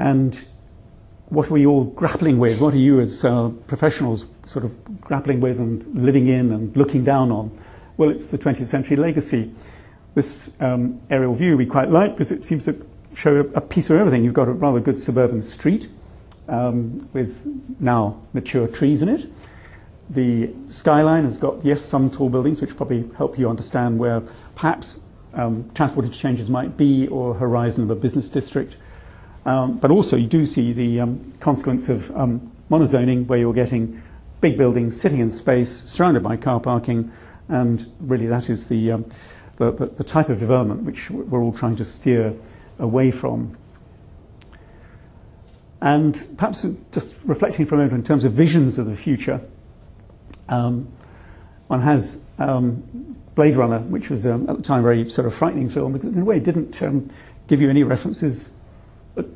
And what are we all grappling with? What are you as uh, professionals sort of grappling with and living in and looking down on? Well, it's the 20th century legacy. This um, aerial view we quite like because it seems to show a, a piece of everything. You've got a rather good suburban street um, with now mature trees in it. The skyline has got, yes, some tall buildings, which probably help you understand where perhaps um, transport interchanges might be or horizon of a business district. Um, but also, you do see the um, consequence of um, monozoning, where you're getting big buildings sitting in space, surrounded by car parking, and really that is the, um, the, the, type of development which we're all trying to steer away from. And perhaps just reflecting for a moment in terms of visions of the future, um, one has um, Blade Runner, which was at the time a very sort of frightening film, because in a way it didn't give you any references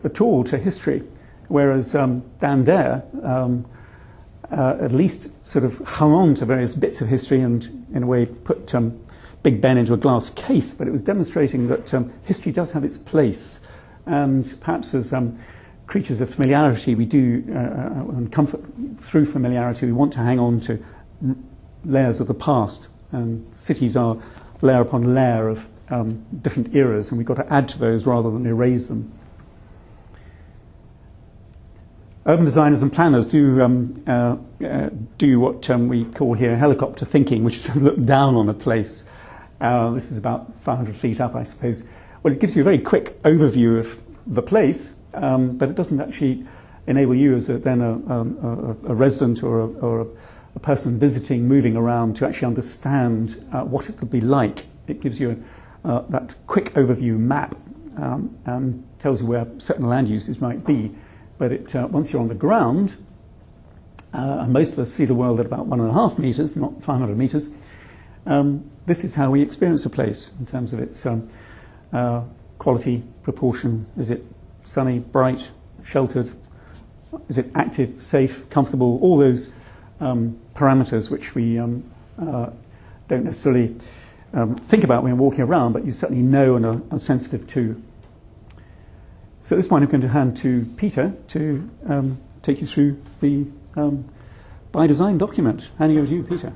at all to history, whereas um, Dan Dare um, uh, at least sort of hung on to various bits of history and, in a way, put um, Big Ben into a glass case. But it was demonstrating that um, history does have its place, and perhaps as um, creatures of familiarity, we do, uh, uh, and comfort through familiarity, we want to hang on to layers of the past. And cities are layer upon layer of um, different eras, and we've got to add to those rather than erase them urban designers and planners do um, uh, uh, do what um, we call here helicopter thinking, which is to look down on a place. Uh, this is about 500 feet up, I suppose. Well, it gives you a very quick overview of the place, um, but it doesn't actually enable you as a, then a, um, a, a resident or, a, or a, person visiting, moving around, to actually understand uh, what it would be like. It gives you uh, that quick overview map um, and tells you where certain land uses might be but it, uh, once you're on the ground, uh, and most of us see the world at about one and a half meters, not 500 meters, um, this is how we experience a place in terms of its um, uh, quality, proportion. Is it sunny, bright, sheltered? Is it active, safe, comfortable? All those um, parameters which we um, uh, don't necessarily um, think about when we're walking around, but you certainly know and are, are sensitive to. So at this point, I'm going to hand to Peter to um, take you through the um, by design document. Handing over to you, Peter.